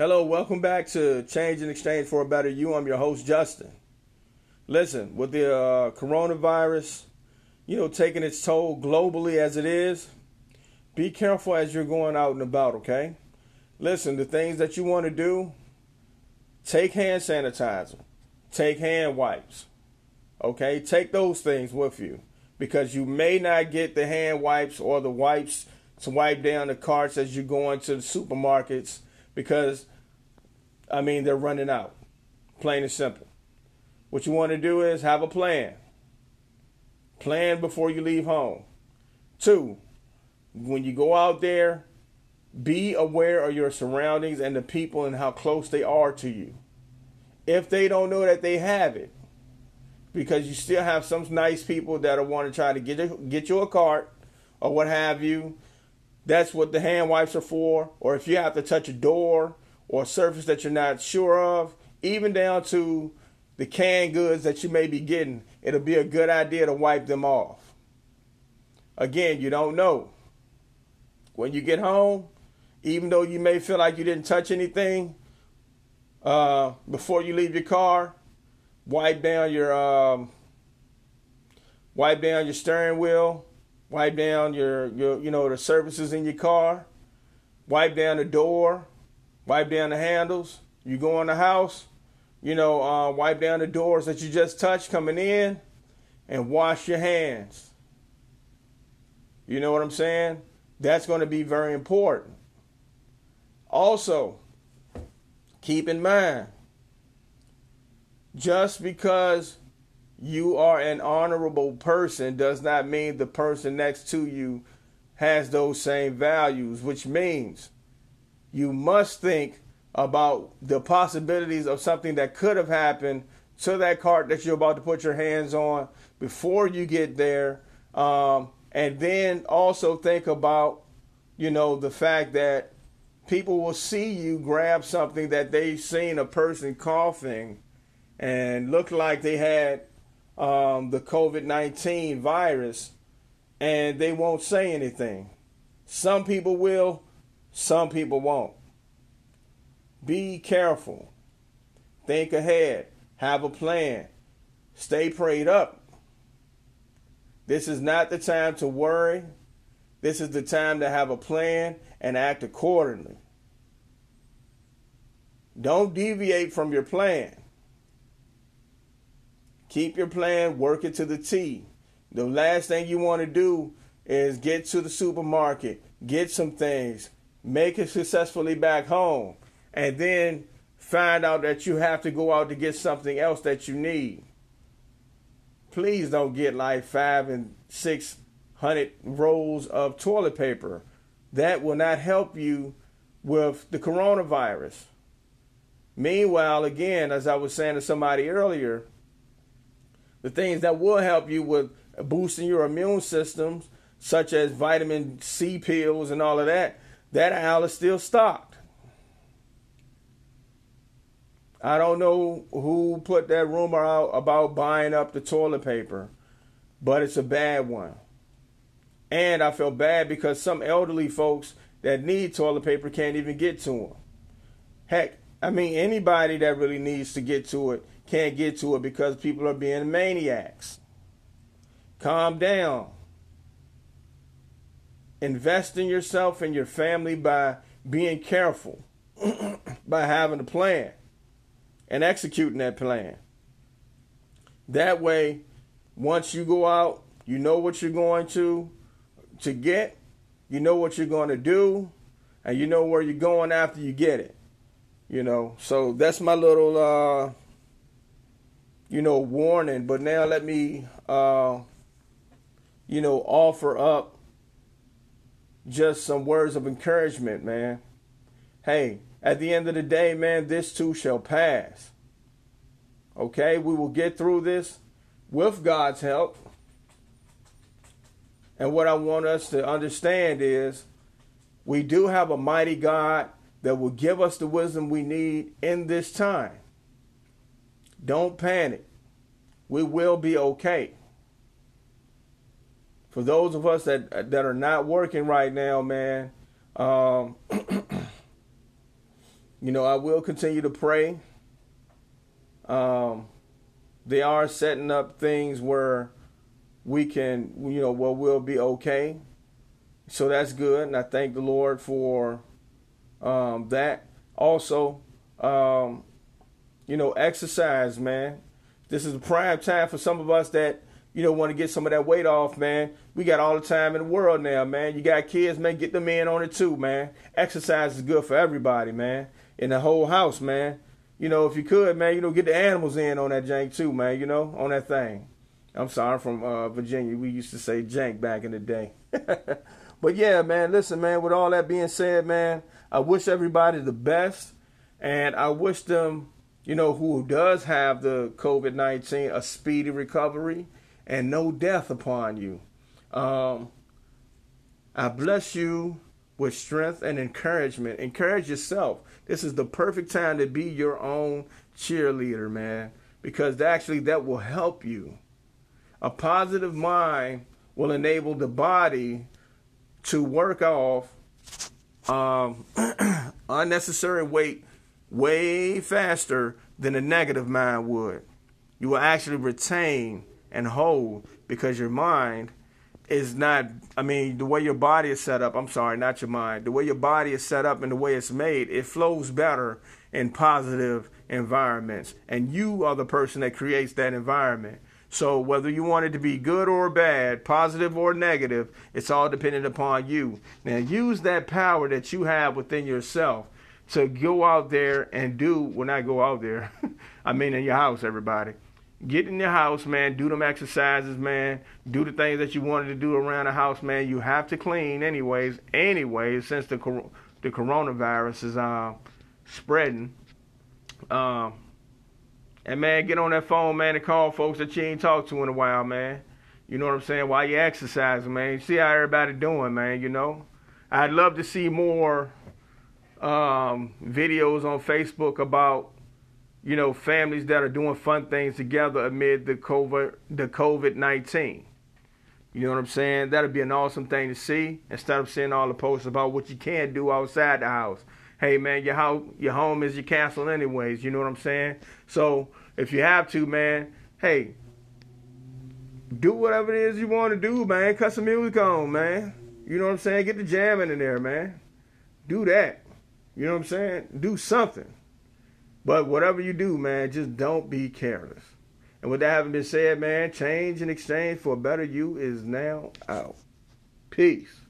Hello, welcome back to Change and Exchange for a Better You. I'm your host, Justin. Listen, with the uh, coronavirus, you know, taking its toll globally as it is, be careful as you're going out and about, okay? Listen, the things that you want to do, take hand sanitizer, take hand wipes, okay? Take those things with you because you may not get the hand wipes or the wipes to wipe down the carts as you're going to the supermarkets because I mean, they're running out. Plain and simple. What you want to do is have a plan. Plan before you leave home. Two, when you go out there, be aware of your surroundings and the people and how close they are to you. If they don't know that they have it, because you still have some nice people that will want to try to get you, get you a cart or what have you. That's what the hand wipes are for. Or if you have to touch a door or a surface that you're not sure of, even down to the canned goods that you may be getting, it'll be a good idea to wipe them off. Again, you don't know. When you get home, even though you may feel like you didn't touch anything uh, before you leave your car, wipe down your um, wipe down your steering wheel, wipe down your, your you know the surfaces in your car, wipe down the door, wipe down the handles. You go in the house, you know, uh, wipe down the doors that you just touched coming in, and wash your hands. You know what I'm saying? That's going to be very important. Also, keep in mind, just because you are an honorable person does not mean the person next to you has those same values, which means you must think about the possibilities of something that could have happened to that cart that you're about to put your hands on before you get there. Um, and then also think about, you know, the fact that people will see you grab something that they've seen a person coughing and look like they had um, the COVID 19 virus and they won't say anything. Some people will, some people won't. Be careful. Think ahead. Have a plan. Stay prayed up. This is not the time to worry. This is the time to have a plan and act accordingly. Don't deviate from your plan. Keep your plan, work it to the T. The last thing you want to do is get to the supermarket, get some things, make it successfully back home, and then find out that you have to go out to get something else that you need. Please don't get like five and six hundred rolls of toilet paper. That will not help you with the coronavirus. Meanwhile, again, as I was saying to somebody earlier, the things that will help you with boosting your immune systems, such as vitamin C pills and all of that, that aisle is still stocked. I don't know who put that rumor out about buying up the toilet paper, but it's a bad one. And I feel bad because some elderly folks that need toilet paper can't even get to them. Heck, I mean, anybody that really needs to get to it can't get to it because people are being maniacs. Calm down. Invest in yourself and your family by being careful, by having a plan and executing that plan. That way, once you go out, you know what you're going to to get, you know what you're going to do, and you know where you're going after you get it. You know, so that's my little uh you know warning, but now let me uh you know offer up just some words of encouragement, man. Hey, at the end of the day, man, this too shall pass. Okay, we will get through this with God's help. And what I want us to understand is we do have a mighty God that will give us the wisdom we need in this time. Don't panic. We will be okay. For those of us that that are not working right now, man, um, you know, I will continue to pray. Um, they are setting up things where we can, you know, well, we'll be okay. So that's good, and I thank the Lord for um, that. Also, um, you know, exercise, man. This is a prime time for some of us that you know, want to get some of that weight off, man. We got all the time in the world now, man. You got kids, man, get them in on it too, man. Exercise is good for everybody, man. In the whole house, man. You know, if you could, man, you know, get the animals in on that jank too, man, you know, on that thing. I'm sorry, from uh, Virginia. We used to say jank back in the day. but yeah, man, listen, man, with all that being said, man, I wish everybody the best. And I wish them, you know, who does have the COVID 19 a speedy recovery and no death upon you. Um, I bless you with strength and encouragement. Encourage yourself. This is the perfect time to be your own cheerleader, man, because actually that will help you. A positive mind will enable the body to work off um, unnecessary weight way faster than a negative mind would. You will actually retain and hold because your mind is not I mean the way your body is set up, I'm sorry, not your mind. The way your body is set up and the way it's made, it flows better in positive environments. And you are the person that creates that environment. So whether you want it to be good or bad, positive or negative, it's all dependent upon you. Now use that power that you have within yourself to go out there and do well I go out there. I mean in your house, everybody get in your house, man. Do them exercises, man. Do the things that you wanted to do around the house, man. You have to clean, anyways. Anyways, since the the coronavirus is uh, spreading. Um, and man, get on that phone, man, and call folks that you ain't talked to in a while, man. You know what I'm saying? While you exercising, man. See how everybody doing, man. You know, I'd love to see more um, videos on Facebook about you know, families that are doing fun things together amid the COVID the COVID nineteen. You know what I'm saying? That'd be an awesome thing to see instead of seeing all the posts about what you can't do outside the house. Hey man, your house, your home is your castle anyways. You know what I'm saying? So if you have to, man, hey, do whatever it is you want to do, man. Cut some music on, man. You know what I'm saying? Get the jamming in there, man. Do that. You know what I'm saying? Do something. But whatever you do, man, just don't be careless. And with that having been said, man, change in exchange for a better you is now out. Peace.